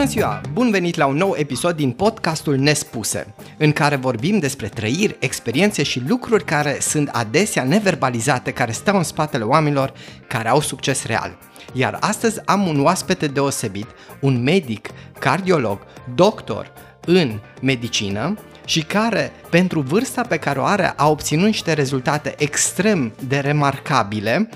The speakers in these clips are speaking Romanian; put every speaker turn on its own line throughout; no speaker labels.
Bună ziua! Bun venit la un nou episod din podcastul Nespuse, în care vorbim despre trăiri, experiențe și lucruri care sunt adesea neverbalizate, care stau în spatele oamenilor care au succes real. Iar astăzi am un oaspete deosebit, un medic, cardiolog, doctor în medicină și care, pentru vârsta pe care o are, a obținut niște rezultate extrem de remarcabile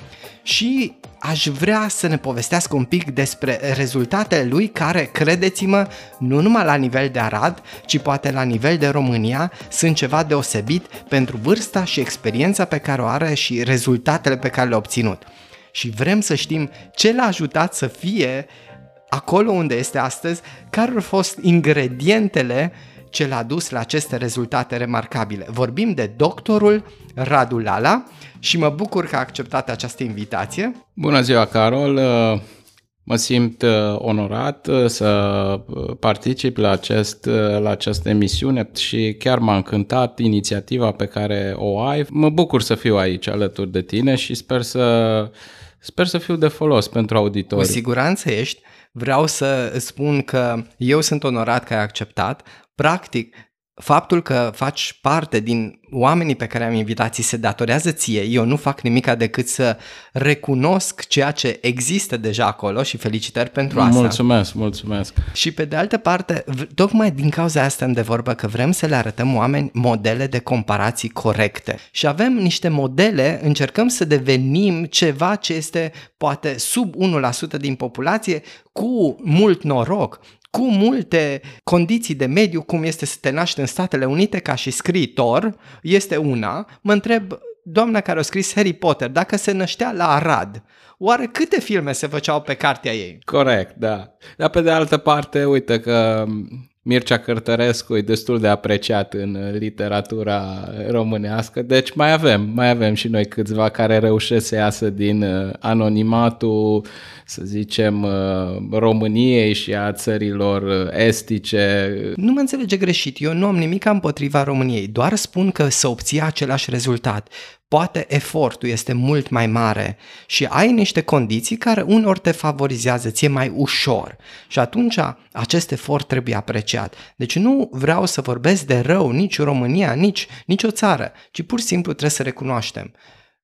și aș vrea să ne povestească un pic despre rezultatele lui care, credeți-mă, nu numai la nivel de Arad, ci poate la nivel de România, sunt ceva deosebit pentru vârsta și experiența pe care o are și rezultatele pe care le-a obținut. Și vrem să știm ce l-a ajutat să fie acolo unde este astăzi, care au fost ingredientele ce l-a dus la aceste rezultate remarcabile. Vorbim de doctorul Radu Lala și mă bucur că a acceptat această invitație.
Bună ziua, Carol! Mă simt uh, onorat uh, să particip la, acest, uh, la această emisiune și chiar m-a încântat inițiativa pe care o ai. Mă bucur să fiu aici alături de tine și sper să, sper să fiu de folos pentru auditori.
Cu siguranță ești. Vreau să spun că eu sunt onorat că ai acceptat. Practic, faptul că faci parte din oamenii pe care am invitat se datorează ție, eu nu fac nimic decât să recunosc ceea ce există deja acolo și felicitări pentru asta.
Mulțumesc, mulțumesc.
Și pe de altă parte, tocmai din cauza asta de vorbă că vrem să le arătăm oameni modele de comparații corecte. Și avem niște modele, încercăm să devenim ceva ce este poate sub 1% din populație cu mult noroc, cu multe condiții de mediu, cum este să te naști în Statele Unite ca și scriitor, este una. Mă întreb, doamna care a scris Harry Potter, dacă se năștea la Arad, oare câte filme se făceau pe cartea ei?
Corect, da. Dar pe de altă parte, uite că Mircea Cărtărescu e destul de apreciat în literatura românească, deci mai avem, mai avem și noi câțiva care reușesc să iasă din uh, anonimatul, să zicem, uh, României și a țărilor uh, estice.
Nu mă înțelege greșit, eu nu am nimic împotriva României, doar spun că să obții același rezultat poate efortul este mult mai mare și ai niște condiții care unor te favorizează, ție mai ușor și atunci acest efort trebuie apreciat. Deci nu vreau să vorbesc de rău nici România, nici, nici o țară, ci pur și simplu trebuie să recunoaștem.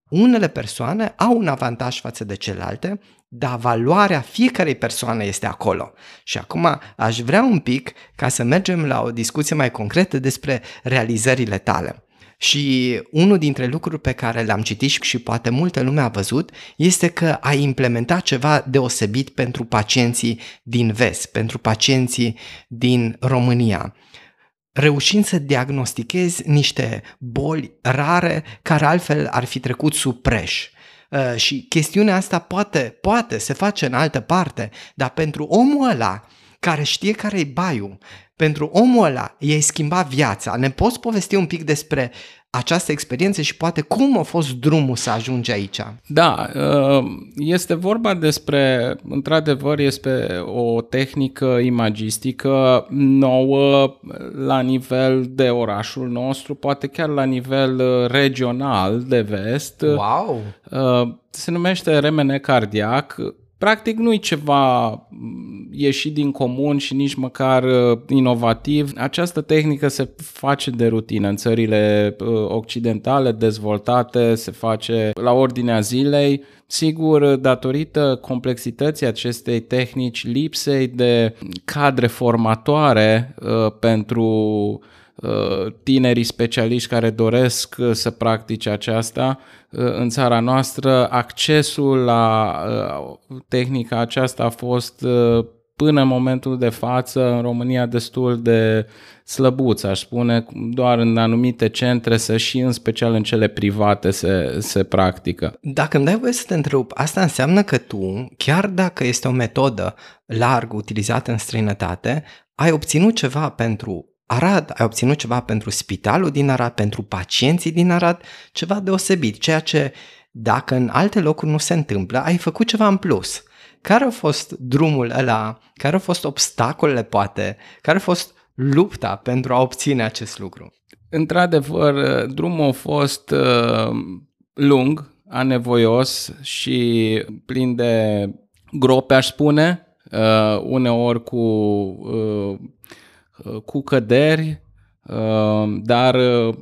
Unele persoane au un avantaj față de celelalte, dar valoarea fiecarei persoane este acolo. Și acum aș vrea un pic ca să mergem la o discuție mai concretă despre realizările tale. Și unul dintre lucruri pe care le-am citit și poate multă lume a văzut este că a implementat ceva deosebit pentru pacienții din vest, pentru pacienții din România reușind să diagnostichezi niște boli rare care altfel ar fi trecut sub preș. Uh, și chestiunea asta poate, poate se face în altă parte, dar pentru omul ăla care știe care e baiul, pentru omul ăla i-ai schimbat viața. Ne poți povesti un pic despre această experiență și poate cum a fost drumul să ajungi aici?
Da, uh, este vorba despre, într-adevăr, este o tehnică imagistică nouă la nivel de orașul nostru, poate chiar la nivel uh, regional de vest.
Wow!
Uh, se numește remene cardiac Practic nu e ceva mm, ieșit din comun și nici măcar uh, inovativ. Această tehnică se face de rutină în țările uh, occidentale dezvoltate, se face la ordinea zilei. Sigur, datorită complexității acestei tehnici, lipsei de cadre formatoare uh, pentru Uh, tinerii specialiști care doresc uh, să practice aceasta uh, în țara noastră, accesul la tehnica aceasta a fost până în momentul de față în România destul de slăbuț, aș spune, doar în anumite centre să și în special în cele private se, se practică.
Dacă îmi dai voie să te întrerup, asta înseamnă că tu, chiar dacă este o metodă larg utilizată în străinătate, ai obținut ceva pentru Arad, ai obținut ceva pentru spitalul din Arad, pentru pacienții din Arad, ceva deosebit, ceea ce dacă în alte locuri nu se întâmplă, ai făcut ceva în plus. Care a fost drumul ăla? Care au fost obstacolele, poate? Care a fost lupta pentru a obține acest lucru?
Într-adevăr, drumul a fost uh, lung, anevoios și plin de grope, aș spune, uh, uneori cu, uh, cu căderi, uh, dar uh,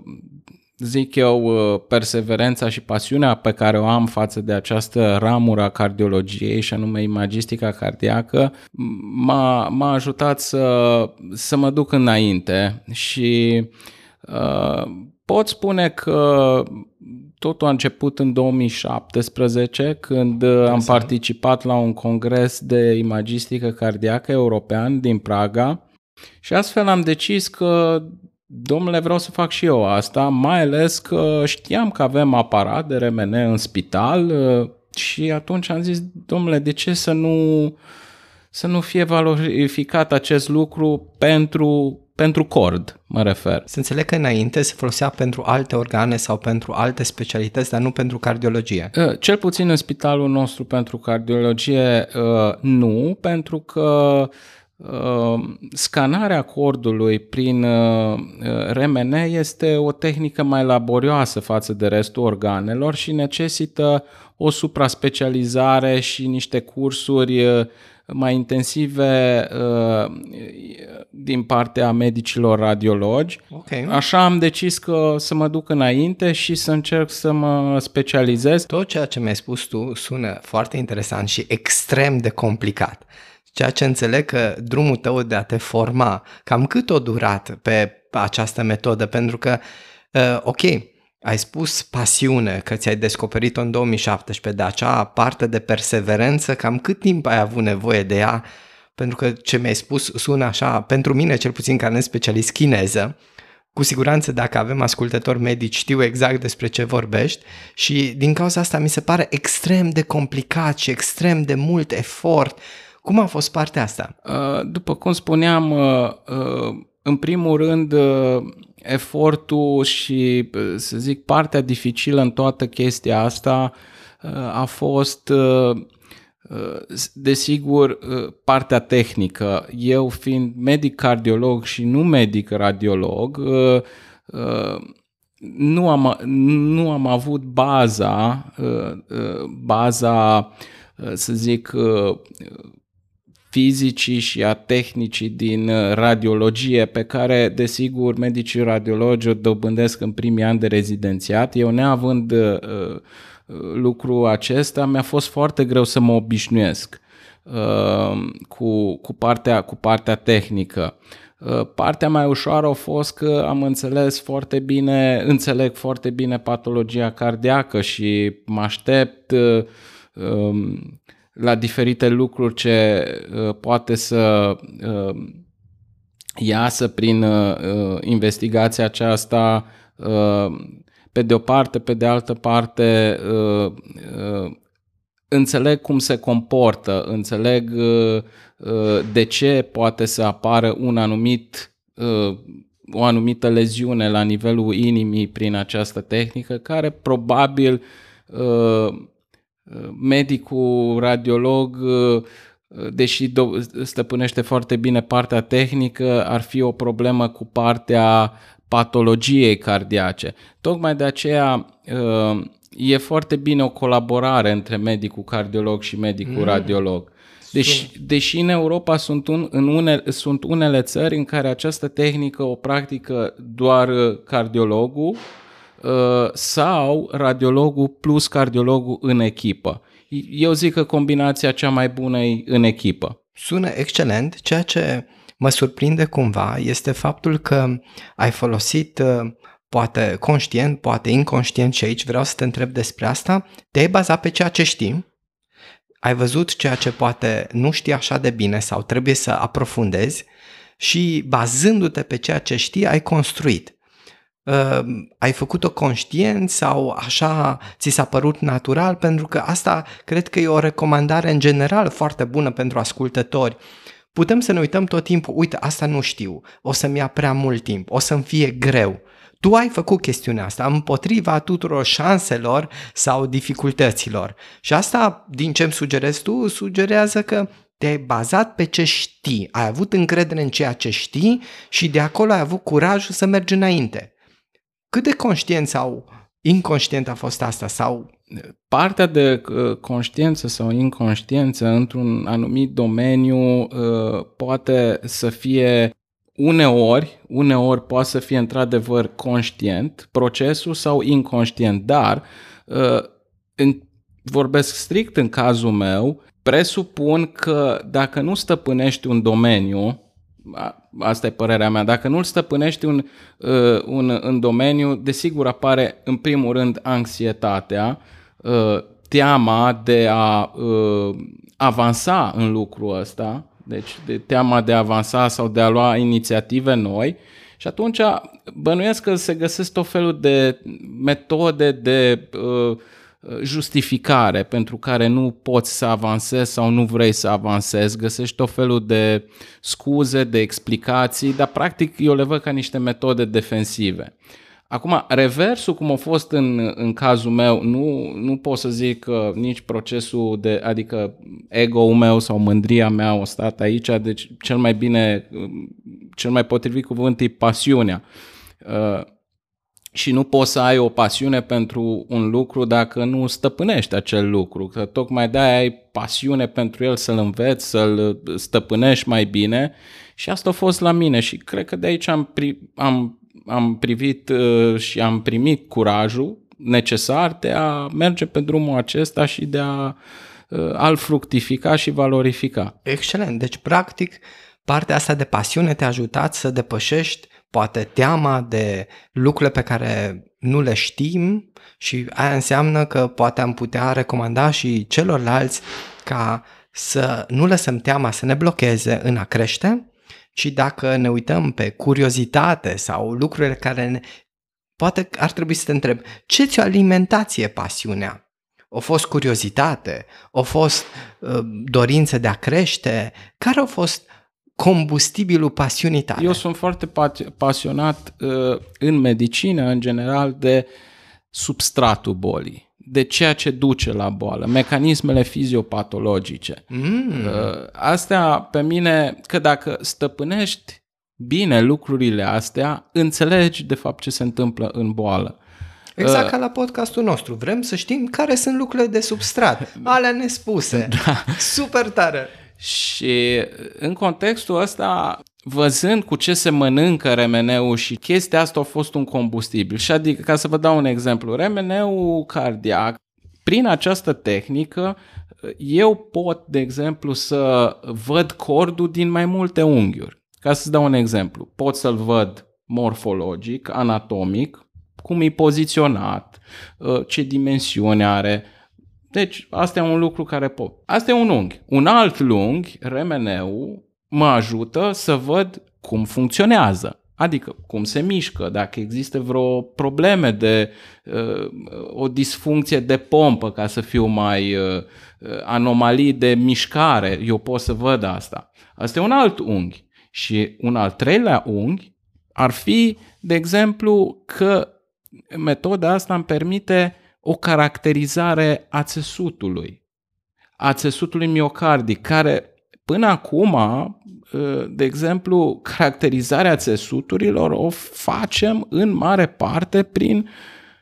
zic eu, uh, perseverența și pasiunea pe care o am față de această ramură a cardiologiei și anume imagistica cardiacă m-a, m-a ajutat să, să mă duc înainte și uh, pot spune că totul a început în 2017 când exact. am participat la un congres de imagistică cardiacă european din Praga și astfel am decis că domnule, vreau să fac și eu asta, mai ales că știam că avem aparat de RMN în spital uh, și atunci am zis, domnule, de ce să nu, să nu fie valorificat acest lucru pentru, pentru cord, mă refer.
Să înțeleg că înainte se folosea pentru alte organe sau pentru alte specialități, dar nu pentru cardiologie.
Uh, cel puțin în spitalul nostru pentru cardiologie uh, nu, pentru că Ehm, scanarea cordului prin uh, uh, RMN este o tehnică mai laborioasă față de restul organelor și necesită o supraspecializare și niște cursuri uh, mai intensive din partea medicilor radiologi. Okay. Așa am decis că să mă duc înainte și să încerc să mă specializez.
Tot ceea ce mi-ai spus tu sună foarte interesant și extrem de complicat. Ceea ce înțeleg că drumul tău de a te forma, cam cât o durat pe această metodă, pentru că, uh, ok, ai spus pasiune, că ți-ai descoperit-o în 2017, de acea parte de perseverență, cam cât timp ai avut nevoie de ea? Pentru că ce mi-ai spus sună așa, pentru mine cel puțin ca nespecialist chineză, cu siguranță dacă avem ascultători medici știu exact despre ce vorbești și din cauza asta mi se pare extrem de complicat și extrem de mult efort cum a fost partea asta?
Uh, după cum spuneam, uh, uh, în primul rând, efortul și, să zic, partea dificilă în toată chestia asta a fost, desigur, partea tehnică. Eu fiind medic cardiolog și nu medic radiolog, nu am, nu am avut baza, baza, să zic, fizicii și a tehnicii din uh, radiologie pe care, desigur, medicii radiologi o dobândesc în primii ani de rezidențiat. Eu neavând uh, uh lucru acesta, mi-a fost foarte greu să mă obișnuiesc uh, cu, cu, partea, cu partea tehnică. Uh, partea mai ușoară a fost că am înțeles foarte bine, înțeleg foarte bine patologia cardiacă și mă aștept uh, um, la diferite lucruri ce uh, poate să uh, iasă prin uh, uh, investigația aceasta uh, pe de o parte, pe de altă parte uh, uh, înțeleg cum se comportă, înțeleg uh, uh, de ce poate să apară un anumit uh, o anumită leziune la nivelul inimii prin această tehnică, care probabil uh, medicul, radiolog, deși stăpânește foarte bine partea tehnică, ar fi o problemă cu partea patologiei cardiace. Tocmai de aceea e foarte bine o colaborare între medicul cardiolog și medicul mm. radiolog. Deși, deși în Europa sunt, un, în une, sunt unele țări în care această tehnică o practică doar cardiologul, Uh, sau radiologul plus cardiologul în echipă. Eu zic că combinația cea mai bună e în echipă.
Sună excelent, ceea ce mă surprinde cumva este faptul că ai folosit uh, poate conștient, poate inconștient și aici vreau să te întreb despre asta, te-ai bazat pe ceea ce știi, ai văzut ceea ce poate nu știi așa de bine sau trebuie să aprofundezi și bazându-te pe ceea ce știi ai construit uh, ai făcut-o conștient sau așa ți s-a părut natural, pentru că asta cred că e o recomandare în general foarte bună pentru ascultători. Putem să ne uităm tot timpul, uite, asta nu știu, o să-mi ia prea mult timp, o să-mi fie greu. Tu ai făcut chestiunea asta împotriva tuturor șanselor sau dificultăților. Și asta, din ce îmi sugerezi tu, sugerează că te-ai bazat pe ce știi, ai avut încredere în ceea ce știi și de acolo ai avut curajul să mergi înainte. Cât de conștient sau inconștient a fost asta? Sau
partea de uh, conștiință sau inconștiență într-un anumit domeniu uh, poate să fie uneori, uneori poate să fie într-adevăr conștient procesul sau inconștient, dar uh, în, vorbesc strict în cazul meu, presupun că dacă nu stăpânești un domeniu, asta e părerea mea, dacă nu-l stăpânești un, uh, un, în domeniu, desigur apare în primul rând anxietatea, uh, teama de a uh, avansa în lucrul ăsta, deci de teama de a avansa sau de a lua inițiative noi. Și atunci bănuiesc că se găsesc tot felul de metode de uh, justificare pentru care nu poți să avansezi sau nu vrei să avansezi, găsești tot felul de scuze, de explicații, dar practic eu le văd ca niște metode defensive. Acum, reversul, cum a fost în, în cazul meu, nu, nu pot să zic că nici procesul de, adică ego-ul meu sau mândria mea a stat aici, deci cel mai bine, cel mai potrivit cuvânt e pasiunea. Uh, și nu poți să ai o pasiune pentru un lucru dacă nu stăpânești acel lucru. Că tocmai de-aia ai pasiune pentru el să-l înveți, să-l stăpânești mai bine și asta a fost la mine și cred că de aici am, pri- am, am privit uh, și am primit curajul necesar de a merge pe drumul acesta și de a uh, al fructifica și valorifica.
Excelent. Deci, practic, partea asta de pasiune te-a ajutat să depășești poate teama de lucrurile pe care nu le știm și aia înseamnă că poate am putea recomanda și celorlalți ca să nu lăsăm teama să ne blocheze în a crește, ci dacă ne uităm pe curiozitate sau lucrurile care ne... Poate ar trebui să te întreb, ce ți-o alimentație pasiunea? O fost curiozitate? O fost uh, dorință de a crește? Care au fost combustibilul pasiunii tale?
Eu sunt foarte pasionat uh, în medicină, în general, de substratul bolii, de ceea ce duce la boală, mecanismele fiziopatologice. Mm. Uh, astea, pe mine, că dacă stăpânești bine lucrurile astea, înțelegi de fapt ce se întâmplă în boală.
Exact uh, ca la podcastul nostru. Vrem să știm care sunt lucrurile de substrat, alea nespuse. Da. Super tare!
Și în contextul ăsta, văzând cu ce se mănâncă remeneu și chestia asta a fost un combustibil. Și adică, ca să vă dau un exemplu, remeneu cardiac, prin această tehnică, eu pot, de exemplu, să văd cordul din mai multe unghiuri. Ca să dau un exemplu, pot să-l văd morfologic, anatomic, cum e poziționat, ce dimensiune are, deci, asta e un lucru care pot. Asta e un unghi. Un alt lunghi, remeneu, mă ajută să văd cum funcționează. Adică cum se mișcă, dacă există vreo probleme de uh, o disfuncție de pompă, ca să fiu mai uh, anomalii de mișcare, eu pot să văd asta. Asta e un alt unghi. Și un al treilea unghi ar fi, de exemplu, că metoda asta îmi permite o caracterizare a țesutului, a țesutului miocardic, care până acum, ă, de exemplu, caracterizarea țesuturilor o facem în mare parte prin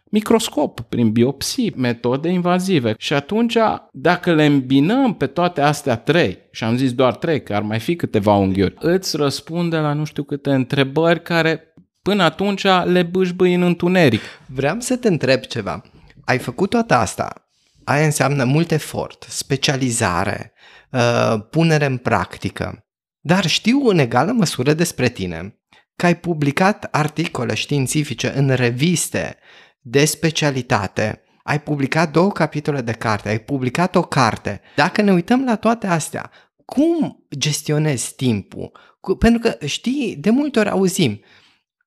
microscop, prin biopsii, metode invazive. Și atunci, dacă le îmbinăm pe toate astea trei, și am zis doar trei, că ar mai fi câteva unghiuri, îți răspunde la nu știu câte întrebări care până atunci le bâșbâi în întuneric.
Vreau să te întreb ceva ai făcut toată asta, aia înseamnă mult efort, specializare, uh, punere în practică. Dar știu în egală măsură despre tine că ai publicat articole științifice în reviste de specialitate, ai publicat două capitole de carte, ai publicat o carte. Dacă ne uităm la toate astea, cum gestionezi timpul? Pentru că știi, de multe ori auzim,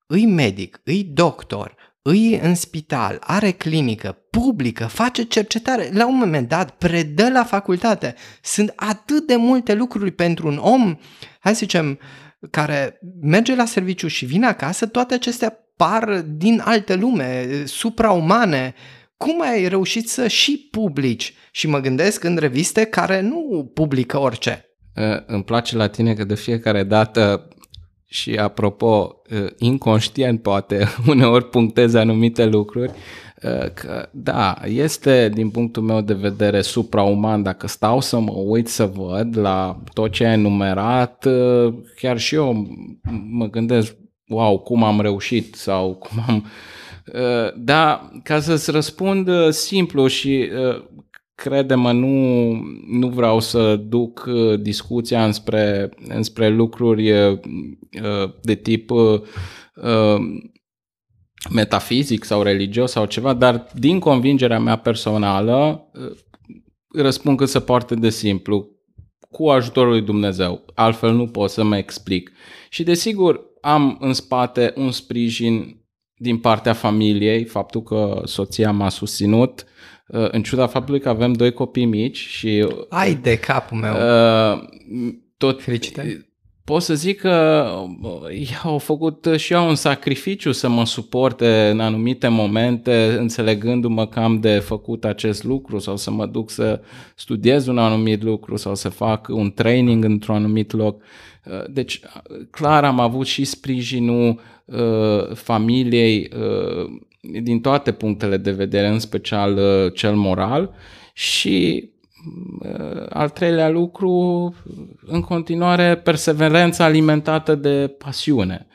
îi medic, îi doctor, îi în spital, are clinică, publică, face cercetare, la un moment dat predă la facultate. Sunt atât de multe lucruri pentru un om, hai să zicem, care merge la serviciu și vine acasă, toate acestea par din alte lume, supraumane. Cum ai reușit să și publici? Și mă gândesc în reviste care nu publică orice.
Îmi place la tine că de fiecare dată și apropo, uh, inconștient poate uneori punctez anumite lucruri, uh, că da, este din punctul meu de vedere suprauman dacă stau să mă uit să văd la tot ce ai enumerat, uh, chiar și eu mă gândesc, wow, cum am reușit sau cum am... Da, ca să-ți răspund simplu și crede-mă, nu, nu vreau să duc uh, discuția înspre, înspre lucruri uh, uh, de tip metafizic sau religios sau ceva, dar din convingerea mea personală răspund cât se poate de simplu, cu ajutorul lui Dumnezeu. Altfel nu pot să mă explic. Și desigur am în spate un sprijin din partea familiei, faptul că soția m-a susținut, Uh, în ciuda faptului că avem doi copii mici și...
Ai de capul meu! Uh,
tot, Felicitări! Pot să zic că uh, au făcut și eu un sacrificiu să mă suporte în anumite momente, înțelegându-mă că am de făcut acest lucru sau să mă duc să studiez un anumit lucru sau să fac un training într-un anumit loc. Uh, deci, clar am avut și sprijinul uh, familiei uh, din toate punctele de vedere, în special uh, cel moral și uh, al treilea lucru, în continuare, perseverența alimentată de pasiune.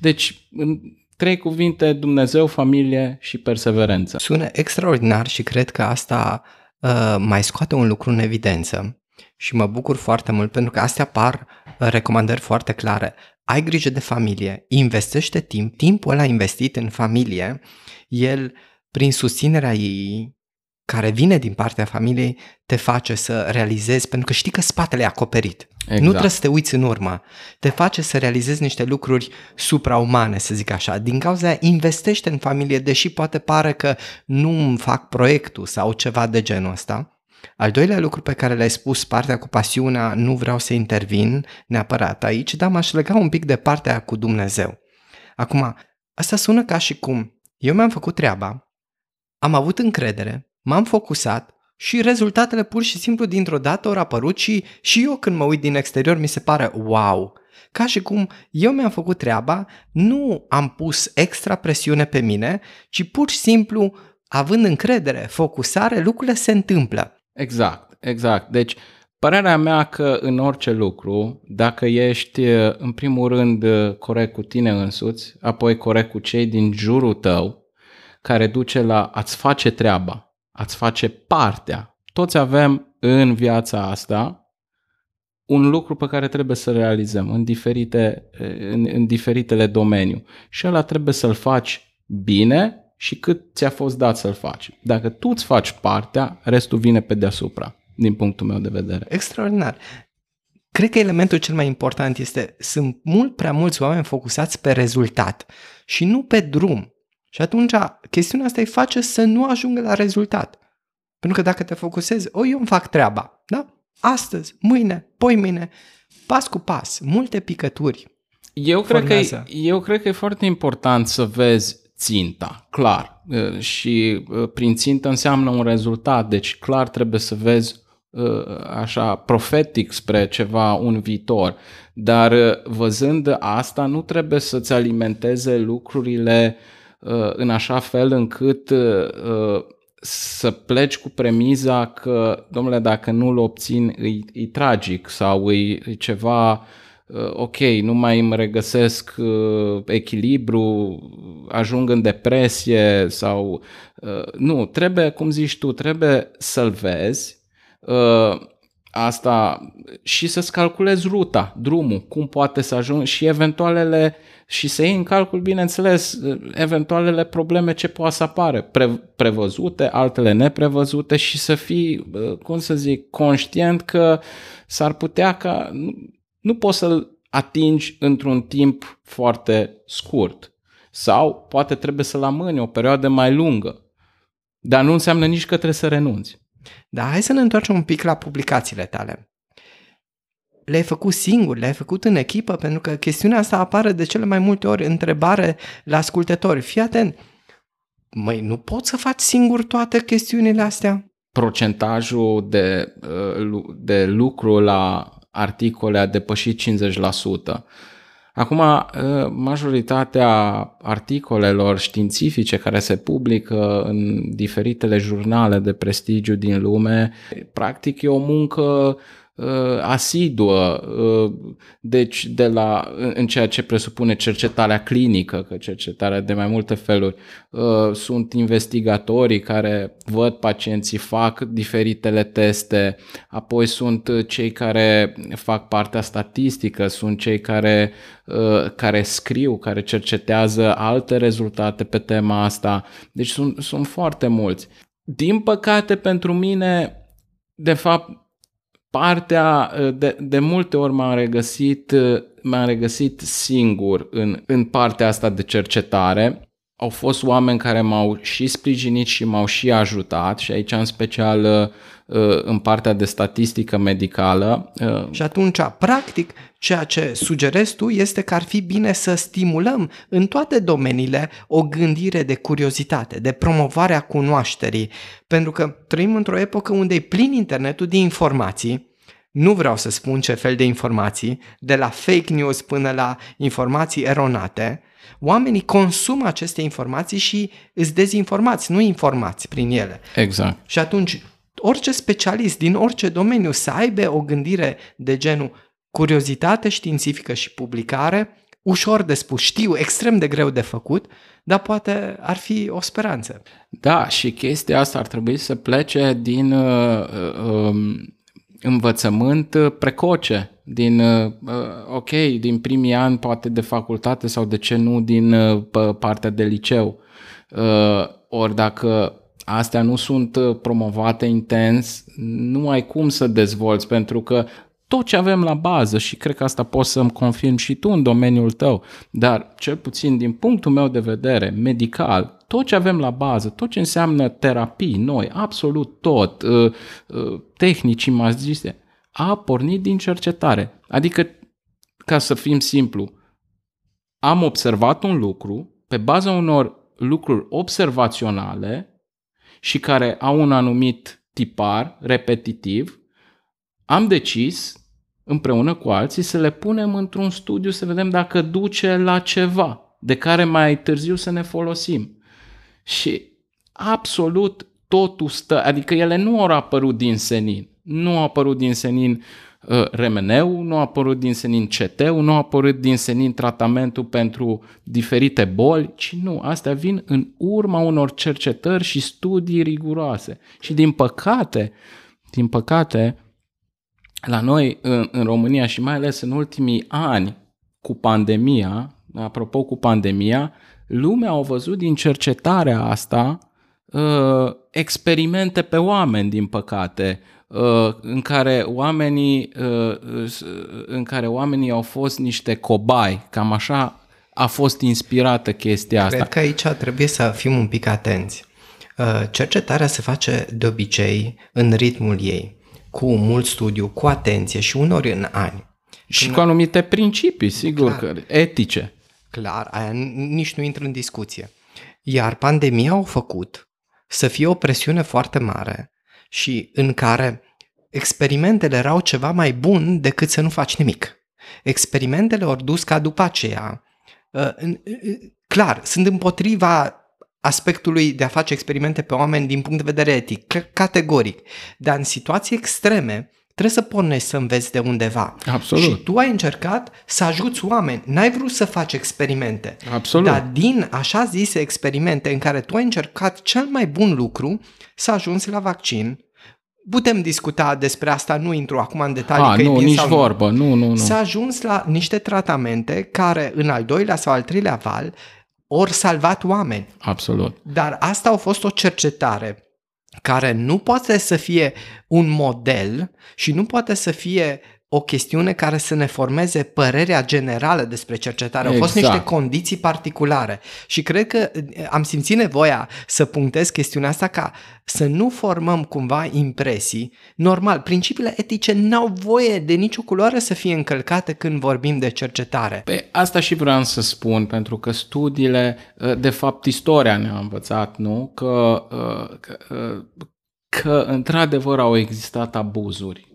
Deci, în trei cuvinte, Dumnezeu, familie și perseverență.
Sună extraordinar și cred că asta uh, mai scoate un lucru în evidență și mă bucur foarte mult pentru că astea par uh, recomandări foarte clare. Ai grijă de familie, investește timp, timpul ăla investit în familie el, prin susținerea ei, care vine din partea familiei, te face să realizezi, pentru că știi că spatele e acoperit. Exact. Nu trebuie să te uiți în urmă. Te face să realizezi niște lucruri supraumane, să zic așa. Din cauza aia, investește în familie, deși poate pare că nu îmi fac proiectul sau ceva de genul ăsta. Al doilea lucru pe care l-ai spus, partea cu pasiunea, nu vreau să intervin neapărat aici, dar m-aș lega un pic de partea cu Dumnezeu. Acum, asta sună ca și cum eu mi-am făcut treaba, am avut încredere, m-am focusat și rezultatele pur și simplu dintr-o dată au apărut și, și eu când mă uit din exterior mi se pare wow. Ca și cum eu mi-am făcut treaba, nu am pus extra presiune pe mine, ci pur și simplu, având încredere, focusare, lucrurile se întâmplă.
Exact, exact. Deci, părerea mea că în orice lucru, dacă ești în primul rând corect cu tine însuți, apoi corect cu cei din jurul tău, care duce la a-ți face treaba, a-ți face partea. Toți avem în viața asta un lucru pe care trebuie să realizăm în, diferite, în, în diferitele domenii. Și ăla trebuie să-l faci bine și cât ți-a fost dat să-l faci. Dacă tu îți faci partea, restul vine pe deasupra din punctul meu de vedere.
Extraordinar. Cred că elementul cel mai important este, sunt mult prea mulți oameni focusați pe rezultat și nu pe drum. Și atunci chestiunea asta îi face să nu ajungă la rezultat. Pentru că dacă te focusezi, o, eu îmi fac treaba, da? Astăzi, mâine, poi mâine, pas cu pas, multe picături.
Eu cred, că e, eu cred că e foarte important să vezi ținta, clar. Și prin țintă înseamnă un rezultat, deci clar trebuie să vezi așa profetic spre ceva, un viitor. Dar văzând asta, nu trebuie să-ți alimenteze lucrurile în așa fel încât să pleci cu premiza că, domnule, dacă nu-l obțin, e, e tragic sau e, e ceva ok, nu mai îmi regăsesc echilibru, ajung în depresie sau... Nu, trebuie, cum zici tu, trebuie să-l vezi uh, asta și să-ți calculezi ruta, drumul, cum poate să ajungi și eventualele și să iei în calcul, bineînțeles, eventualele probleme ce poate să apare, pre, prevăzute, altele neprevăzute și să fii, cum să zic, conștient că s-ar putea ca nu, nu poți să-l atingi într-un timp foarte scurt sau poate trebuie să-l amâni o perioadă mai lungă, dar nu înseamnă nici că trebuie să renunți.
Dar hai să ne întoarcem un pic la publicațiile tale. Le-ai făcut singur, le-ai făcut în echipă, pentru că chestiunea asta apare de cele mai multe ori întrebare la ascultători. Fii atent, măi, nu poți să faci singur toate chestiunile astea?
Procentajul de, de lucru la articole a depășit 50%. Acum, uh, majoritatea articolelor științifice care se publică în diferitele jurnale de prestigiu din lume, practic e o muncă uh, asiduă, uh, deci de la, în ceea ce presupune cercetarea clinică, că cercetarea de mai multe feluri, uh, sunt investigatorii care văd pacienții, fac diferitele teste, apoi sunt cei care fac partea statistică, sunt cei care, uh, care scriu, care cercetează alte rezultate pe tema asta, deci sunt, sunt foarte mulți. Din păcate, pentru mine, de fapt, partea uh, de, de multe ori m-am regăsit, uh, m-am regăsit singur în, în partea asta de cercetare. Au fost oameni care m-au și sprijinit și m-au și ajutat și aici în special uh, în partea de statistică medicală.
Și atunci, practic, ceea ce sugerezi tu este că ar fi bine să stimulăm în toate domeniile o gândire de curiozitate, de promovare a cunoașterii, pentru că trăim într-o epocă unde e plin internetul de informații, nu vreau să spun ce fel de informații, de la fake news până la informații eronate, oamenii consumă aceste informații și îți dezinformați, nu informați prin ele.
Exact.
Și atunci, orice specialist din orice domeniu să aibă o gândire de genul curiozitate științifică și publicare, ușor de spus, știu, extrem de greu de făcut, dar poate ar fi o speranță.
Da, și chestia asta ar trebui să plece din uh, uh, um, învățământ uh, precoce, din, uh, uh, ok, din primii ani poate de facultate sau de ce nu din partea de liceu. Ori dacă astea nu sunt promovate intens, nu ai cum să dezvolți, pentru că tot ce avem la bază și cred că asta poți să-mi confirm și tu în domeniul tău, dar cel puțin din punctul meu de vedere medical, tot ce avem la bază, tot ce înseamnă terapii noi, absolut tot, uh, uh, tehnici imagiste, a pornit din cercetare. Adică, ca să fim simplu, am observat un lucru pe baza unor lucruri observaționale și care au un anumit tipar repetitiv, am decis împreună cu alții să le punem într-un studiu să vedem dacă duce la ceva de care mai târziu să ne folosim. Și absolut totul stă, adică ele nu au apărut din senin. Nu au apărut din senin uh, remeneu, nu a apărut din senin ct nu a apărut din senin tratamentul pentru diferite boli, ci nu, astea vin în urma unor cercetări și studii riguroase. Și din păcate, din păcate, la noi în, în România și mai ales în ultimii ani cu pandemia, apropo cu pandemia, lumea au văzut din cercetarea asta uh, experimente pe oameni, din păcate, uh, în care oamenii uh, în care oamenii au fost niște cobai, cam așa a fost inspirată chestia asta.
Cred că aici trebuie să fim un pic atenți. Cercetarea se face de obicei în ritmul ei, cu mult studiu, cu atenție și unori în ani.
Și Când... cu anumite principii, sigur, Clar. că etice.
Clar, aia nici nu intră în discuție. Iar pandemia au făcut să fie o presiune foarte mare și în care experimentele erau ceva mai bun decât să nu faci nimic. Experimentele au dus ca după aceea. Uh, clar, sunt împotriva aspectului de a face experimente pe oameni din punct de vedere etic, categoric, dar în situații extreme trebuie să pornești să înveți de undeva.
Absolut.
Și tu ai încercat să ajuți oameni. N-ai vrut să faci experimente.
Absolut.
Dar din așa zise experimente în care tu ai încercat cel mai bun lucru, să ajungi la vaccin, putem discuta despre asta, nu intru acum în detalii.
A,
că
nu,
e bine
nici
sau
vorbă, nu, nu, nu.
Să ajuns la niște tratamente care în al doilea sau al treilea val ori salvat oameni.
Absolut.
Dar asta a fost o cercetare care nu poate să fie un model și nu poate să fie o chestiune care să ne formeze părerea generală despre cercetare. Exact. Au fost niște exact. condiții particulare și cred că eh, am simțit nevoia să punctez chestiunea asta ca să nu formăm cumva impresii. Normal, principiile etice n-au voie de nicio culoare să fie încălcate când vorbim de cercetare.
Pe asta și vreau să spun, pentru că studiile, eh, de fapt istoria ne-a învățat, nu? Că, eh, că, că într-adevăr au existat abuzuri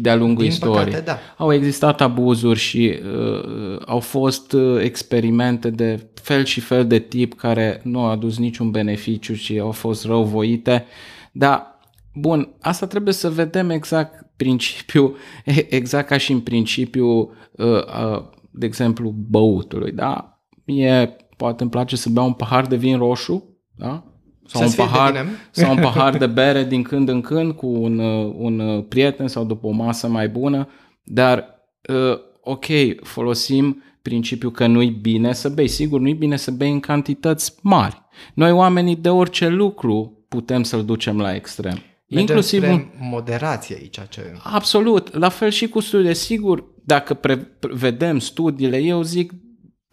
de-a lungul
Din
istoriei.
păcate, da.
Au existat abuzuri și uh, au fost uh, experimente de fel și fel de tip care nu au adus niciun beneficiu și au fost răuvoite. Dar, bun, asta trebuie să vedem exact principiul, exact ca și în principiu, uh, uh, de exemplu, băutului. Da? Mie poate îmi place să beau un pahar de vin roșu, da? Sau, un
Să-ți fie de
pahar,
bine.
sau un pahar de bere din când în când cu un, uh, un uh, prieten sau după o masă mai bună, dar uh, ok, folosim principiul că nu-i bine să bei. Sigur, nu-i bine să bei în cantități mari. Noi oamenii de orice lucru putem să-l ducem la extrem.
Mergem
Inclusiv
spre
un,
moderație aici. Ce...
Absolut. La fel și cu studiile. Sigur, dacă pre- vedem studiile, eu zic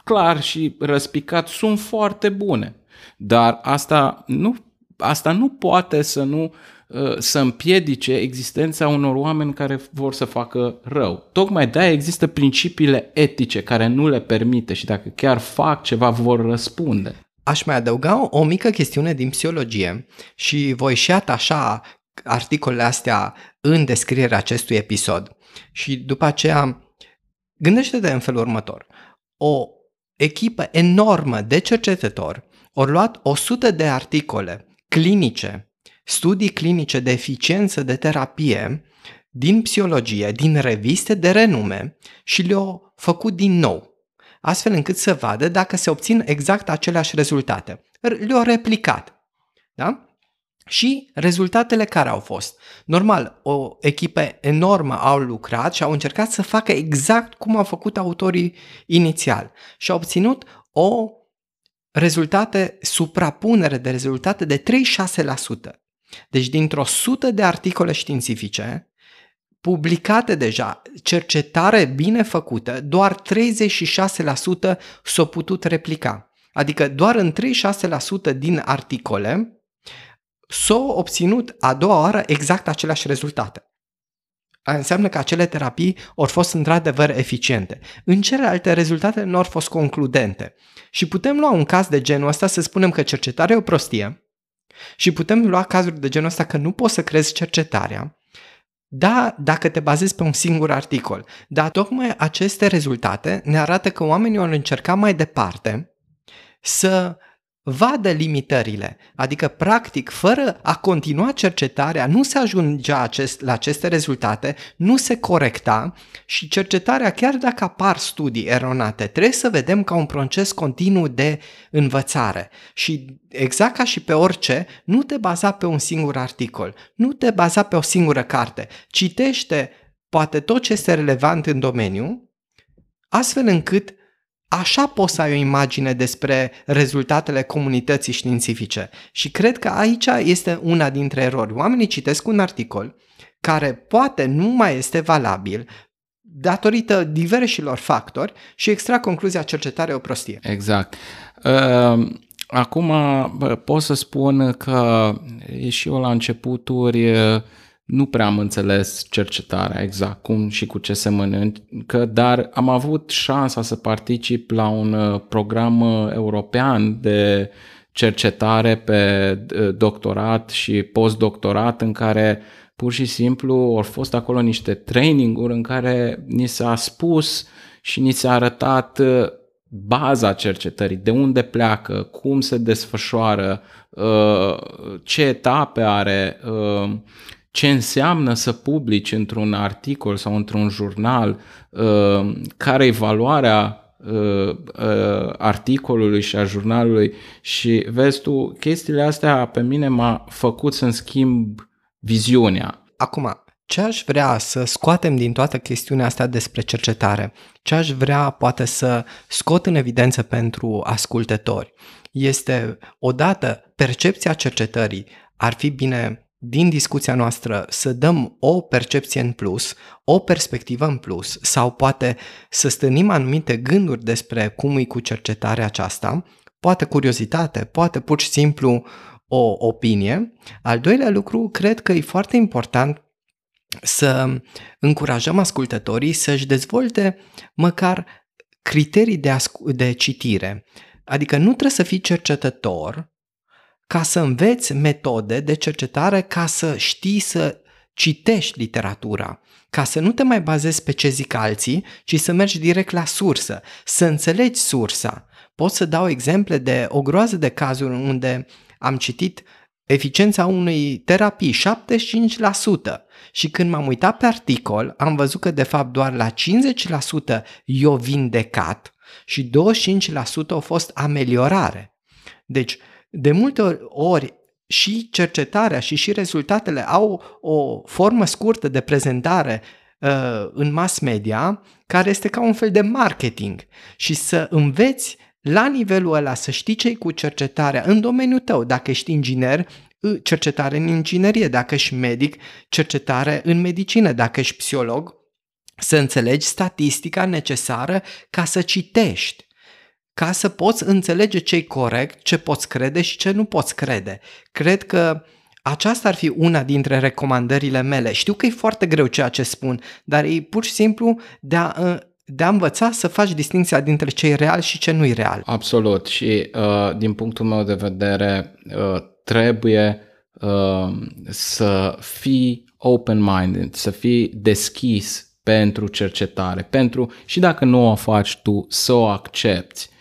clar și răspicat, sunt foarte bune. Dar asta nu, asta nu poate să nu uh, să împiedice existența unor oameni care vor să facă rău. Tocmai de-aia există principiile etice care nu le permite și dacă chiar fac ceva vor răspunde.
Aș mai adăuga o, o mică chestiune din psihologie și voi și atașa articolele astea în descrierea acestui episod. Și după aceea, gândește-te în felul următor. O echipă enormă de cercetători au luat 100 de articole clinice, studii clinice de eficiență de terapie din psihologie, din reviste de renume și le-au făcut din nou, astfel încât să vadă dacă se obțin exact aceleași rezultate. Le-au replicat. Da? Și rezultatele care au fost? Normal, o echipă enormă au lucrat și au încercat să facă exact cum au făcut autorii inițial și au obținut o rezultate, suprapunere de rezultate de 36%. Deci dintr-o sută de articole științifice publicate deja, cercetare bine făcută, doar 36% s-au putut replica. Adică doar în 36% din articole s-au obținut a doua oară exact aceleași rezultate. Înseamnă că acele terapii au fost într-adevăr eficiente. În celelalte, rezultatele nu au fost concludente. Și putem lua un caz de genul ăsta să spunem că cercetarea e o prostie și putem lua cazuri de genul ăsta că nu poți să crezi cercetarea, da, dacă te bazezi pe un singur articol. Dar tocmai aceste rezultate ne arată că oamenii au încercat mai departe să vadă limitările, adică practic fără a continua cercetarea nu se ajungea acest, la aceste rezultate, nu se corecta și cercetarea chiar dacă apar studii eronate trebuie să vedem ca un proces continuu de învățare. Și exact ca și pe orice, nu te baza pe un singur articol, nu te baza pe o singură carte, citește poate tot ce este relevant în domeniu astfel încât Așa poți să ai o imagine despre rezultatele comunității științifice. Și cred că aici este una dintre erori. Oamenii citesc un articol care poate nu mai este valabil datorită diversilor factori și extrag concluzia cercetare o prostie.
Exact. Acum pot să spun că e și eu la începuturi nu prea am înțeles cercetarea exact cum și cu ce se mănâncă, dar am avut șansa să particip la un uh, program uh, european de cercetare pe uh, doctorat și postdoctorat în care pur și simplu au fost acolo niște traininguri în care ni s-a spus și ni s-a arătat baza cercetării, de unde pleacă, cum se desfășoară, ce etape are, ce înseamnă să publici într-un articol sau într-un jurnal, uh, care e valoarea uh, uh, articolului și a jurnalului. Și vezi tu, chestiile astea pe mine m-a făcut să-mi schimb viziunea.
Acum, ce aș vrea să scoatem din toată chestiunea asta despre cercetare, ce aș vrea poate să scot în evidență pentru ascultători, este odată percepția cercetării ar fi bine din discuția noastră să dăm o percepție în plus, o perspectivă în plus sau poate să stânim anumite gânduri despre cum e cu cercetarea aceasta, poate curiozitate, poate pur și simplu o opinie. Al doilea lucru, cred că e foarte important să încurajăm ascultătorii să-și dezvolte măcar criterii de, ascu- de citire. Adică nu trebuie să fii cercetător ca să înveți metode de cercetare ca să știi să citești literatura, ca să nu te mai bazezi pe ce zic alții, ci să mergi direct la sursă, să înțelegi sursa. Pot să dau exemple de o groază de cazuri unde am citit eficiența unei terapii 75% și când m-am uitat pe articol am văzut că de fapt doar la 50% eu vindecat și 25% a fost ameliorare. Deci, de multe ori și cercetarea și și rezultatele au o formă scurtă de prezentare uh, în mass media care este ca un fel de marketing. Și să înveți la nivelul ăla să știi ce cu cercetarea în domeniul tău, dacă ești inginer, cercetare în inginerie, dacă ești medic, cercetare în medicină, dacă ești psiholog, să înțelegi statistica necesară ca să citești ca să poți înțelege ce e corect, ce poți crede și ce nu poți crede. Cred că aceasta ar fi una dintre recomandările mele. Știu că e foarte greu ceea ce spun, dar e pur și simplu de a, de a învăța să faci distinția dintre ce e real și ce nu e real.
Absolut și uh, din punctul meu de vedere uh, trebuie uh, să fii open-minded, să fii deschis pentru cercetare, pentru și dacă nu o faci tu, să o accepti Uh,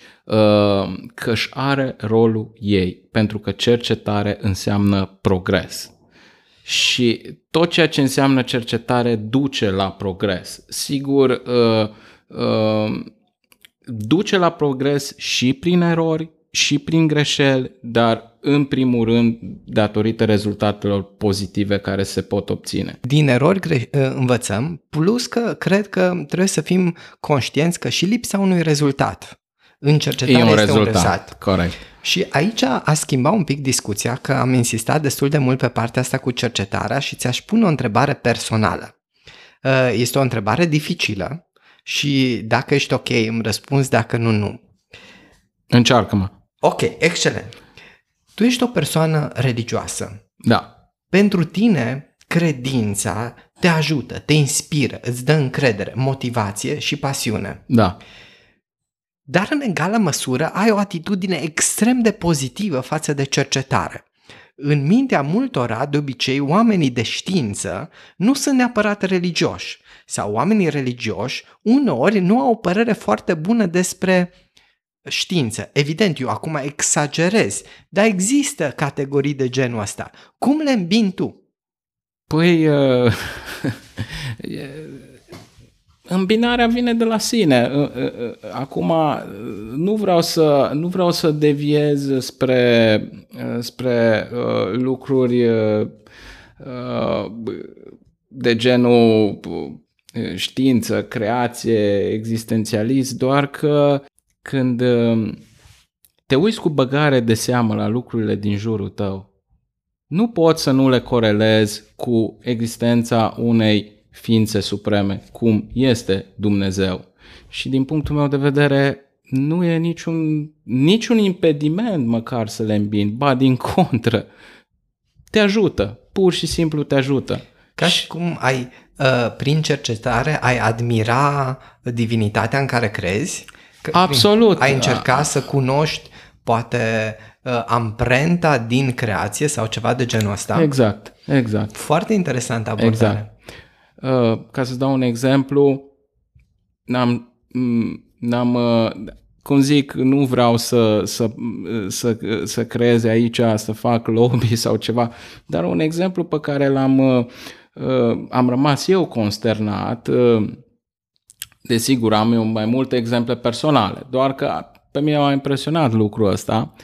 că își are rolul ei, pentru că cercetare înseamnă progres. Și tot ceea ce înseamnă cercetare duce la progres. Sigur, uh, uh, duce la progres și prin erori, și prin greșeli, dar în primul rând datorită rezultatelor pozitive care se pot obține.
Din erori gre- învățăm, plus că cred că trebuie să fim conștienți că și lipsa unui rezultat în cercetare
e un
este
rezultat.
un rezultat.
Corect.
Și aici a schimbat un pic discuția, că am insistat destul de mult pe partea asta cu cercetarea și ți-aș pune o întrebare personală. Uh, este o întrebare dificilă și dacă ești ok îmi răspunzi, dacă nu, nu.
Încearcă-mă.
Ok, excelent. Tu ești o persoană religioasă.
Da.
Pentru tine, credința te ajută, te inspiră, îți dă încredere, motivație și pasiune.
Da
dar în egală măsură ai o atitudine extrem de pozitivă față de cercetare. În mintea multora, de obicei, oamenii de știință nu sunt neapărat religioși sau oamenii religioși uneori nu au o părere foarte bună despre știință. Evident, eu acum exagerez, dar există categorii de genul ăsta. Cum le îmbin tu?
Păi, uh, Îmbinarea vine de la sine. Acum nu vreau să, nu vreau să deviez spre, spre lucruri de genul știință, creație, existențialist, doar că când te uiți cu băgare de seamă la lucrurile din jurul tău, nu poți să nu le corelezi cu existența unei ființe supreme, cum este Dumnezeu. Și din punctul meu de vedere, nu e niciun, niciun impediment măcar să le îmbin, ba din contră. Te ajută, pur și simplu te ajută.
Ca și cum ai, uh, prin cercetare, ai admira divinitatea în care crezi?
Că, Absolut.
Ai încerca să cunoști poate uh, amprenta din creație sau ceva de genul ăsta?
Exact, exact.
Foarte interesant abordare. Exact.
Uh, ca să dau un exemplu, n-am, n-am uh, cum zic, nu vreau să, să, să, să creeze aici, să fac lobby sau ceva, dar un exemplu pe care l-am uh, am rămas eu consternat, desigur am mai multe exemple personale, doar că pe mine m-a impresionat lucrul ăsta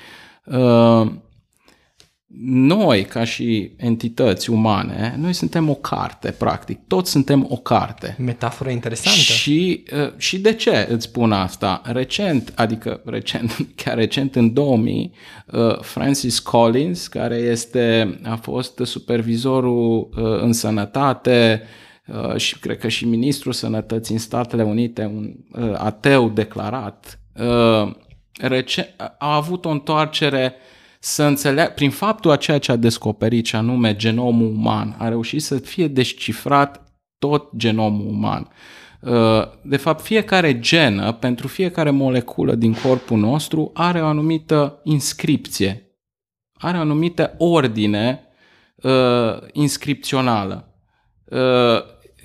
noi, ca și entități umane, noi suntem o carte, practic. Toți suntem o carte.
Metaforă interesantă.
Și, uh, și de ce îți spun asta? Recent, adică recent, chiar recent în 2000, uh, Francis Collins, care este, a fost supervizorul uh, în sănătate și cred că și ministrul sănătății în Statele Unite, un ateu declarat, a avut o întoarcere să înțeleagă, prin faptul a ceea ce a descoperit, ce anume genomul uman, a reușit să fie descifrat tot genomul uman. Uh, de fapt, fiecare genă, pentru fiecare moleculă din corpul nostru, are o anumită inscripție, are o anumită ordine uh, inscripțională. Uh,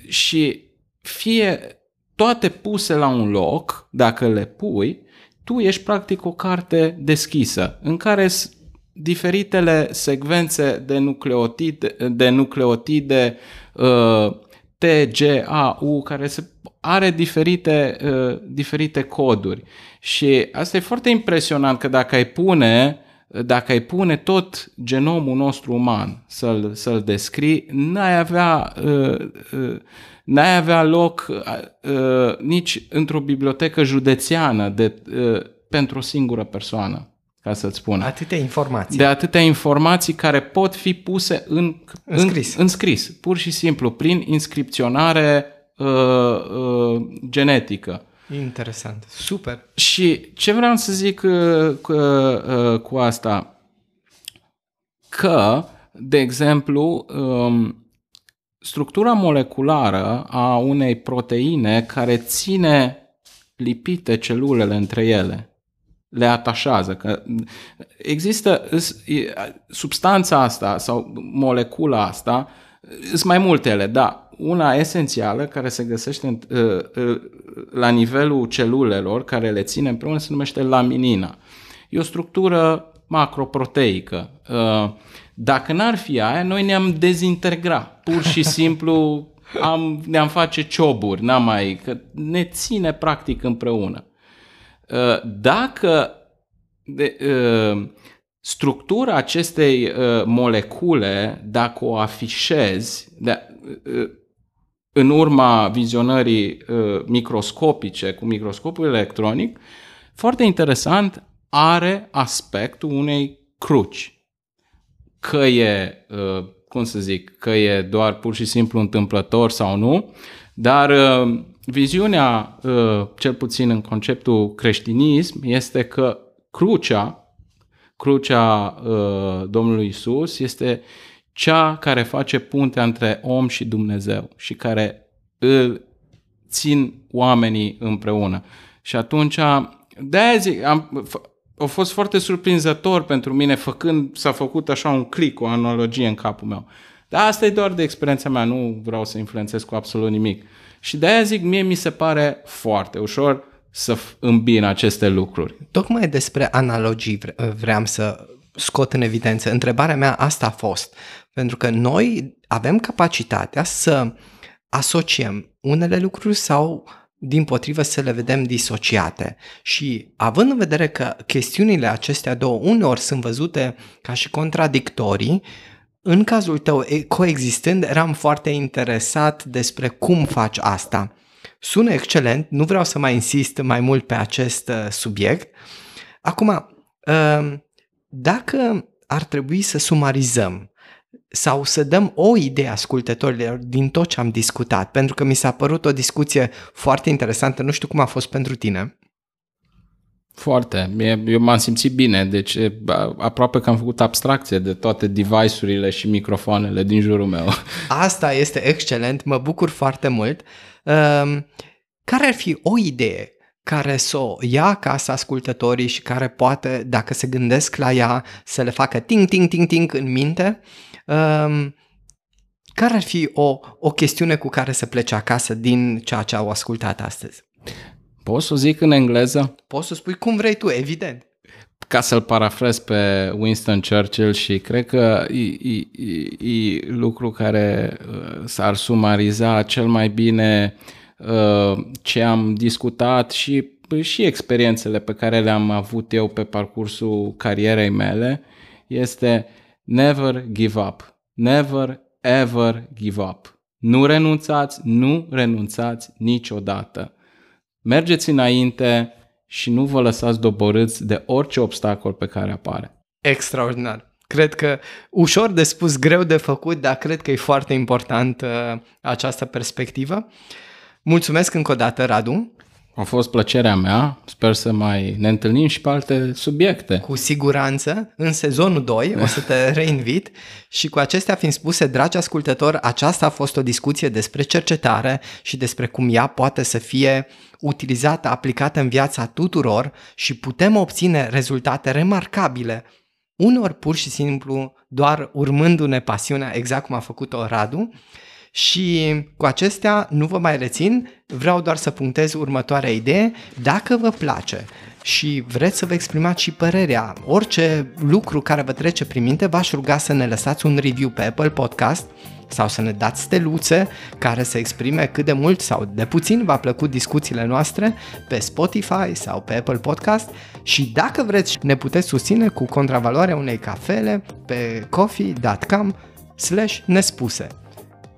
și fie toate puse la un loc, dacă le pui, tu ești practic o carte deschisă în care sunt diferitele secvențe de nucleotide, de nucleotide uh, T, G, A, U, care se, are diferite, uh, diferite coduri. Și asta e foarte impresionant că dacă ai pune dacă ai pune tot genomul nostru uman să-l, să-l descrii, n-ai avea, uh, uh, n-ai avea loc uh, nici într-o bibliotecă județeană de, uh, pentru o singură persoană, ca să-ți spun.
Atâtea informații.
De atâtea informații care pot fi puse în,
în, scris.
în, în scris, pur și simplu, prin inscripționare uh, uh, genetică.
Interesant. Super.
Și ce vreau să zic uh, cu, uh, cu asta? Că, de exemplu, um, structura moleculară a unei proteine care ține lipite celulele între ele, le atașează. Că există substanța asta sau molecula asta, sunt mai multele, da, una esențială care se găsește în, uh, uh, la nivelul celulelor care le ține împreună se numește laminina. E o structură macroproteică. Uh, dacă n-ar fi aia, noi ne-am dezintegra. Pur și simplu am, ne-am face cioburi, n-am mai, că ne ține practic împreună. Dacă de, structura acestei molecule, dacă o afișezi, de, în urma vizionării uh, microscopice cu microscopul electronic, foarte interesant, are aspectul unei cruci. Că e, uh, cum să zic, că e doar pur și simplu întâmplător sau nu, dar uh, viziunea, uh, cel puțin în conceptul creștinism, este că crucea, crucea uh, Domnului Isus, este cea care face puntea între om și Dumnezeu și care îl țin oamenii împreună. Și atunci, de-aia zic, am, a fost foarte surprinzător pentru mine făcând, s-a făcut așa un click, o analogie în capul meu. Dar asta e doar de experiența mea, nu vreau să influențez cu absolut nimic. Și de-aia zic, mie mi se pare foarte ușor să îmbin aceste lucruri.
Tocmai despre analogii vreau să scot în evidență. Întrebarea mea asta a fost. Pentru că noi avem capacitatea să asociem unele lucruri sau din potrivă să le vedem disociate. Și având în vedere că chestiunile acestea două uneori sunt văzute ca și contradictorii, în cazul tău, coexistând, eram foarte interesat despre cum faci asta. Sună excelent, nu vreau să mai insist mai mult pe acest uh, subiect. Acum, uh, dacă ar trebui să sumarizăm sau să dăm o idee ascultătorilor din tot ce am discutat, pentru că mi s-a părut o discuție foarte interesantă, nu știu cum a fost pentru tine.
Foarte. Eu m-am simțit bine, deci aproape că am făcut abstracție de toate device-urile și microfoanele din jurul meu.
Asta este excelent, mă bucur foarte mult. Ehm, care ar fi o idee care să o ia acasă ascultătorii și care poate, dacă se gândesc la ea, să le facă ting, ting, ting, ting în minte Um, care ar fi o, o chestiune cu care să plece acasă din ceea ce au ascultat astăzi?
Poți să o zic în engleză?
Poți să spui cum vrei tu, evident.
Ca să-l parafrez pe Winston Churchill și cred că e, e, e lucru care uh, s-ar sumariza cel mai bine uh, ce am discutat și, și experiențele pe care le-am avut eu pe parcursul carierei mele este Never give up. Never ever give up. Nu renunțați, nu renunțați niciodată. Mergeți înainte și nu vă lăsați doborâți de orice obstacol pe care apare.
Extraordinar. Cred că ușor de spus, greu de făcut, dar cred că e foarte important uh, această perspectivă. Mulțumesc încă o dată, Radu.
A fost plăcerea mea, sper să mai ne întâlnim și pe alte subiecte.
Cu siguranță, în sezonul 2 o să te reinvit. Și cu acestea fiind spuse, dragi ascultători, aceasta a fost o discuție despre cercetare și despre cum ea poate să fie utilizată, aplicată în viața tuturor și putem obține rezultate remarcabile, unor pur și simplu doar urmându-ne pasiunea, exact cum a făcut-o Radu, Și cu acestea nu vă mai rețin, vreau doar să punctez următoarea idee. Dacă vă place și vreți să vă exprimați și părerea, orice lucru care vă trece prin minte, v-aș ruga să ne lăsați un review pe Apple Podcast sau să ne dați steluțe care să exprime cât de mult sau de puțin v-a plăcut discuțiile noastre pe Spotify sau pe Apple Podcast și dacă vreți ne puteți susține cu contravaloarea unei cafele pe coffee.com slash nespuse.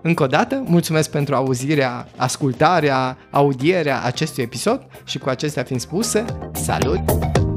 Încă o dată, mulțumesc pentru auzirea, ascultarea, audierea acestui episod și cu acestea fiind spuse, salut!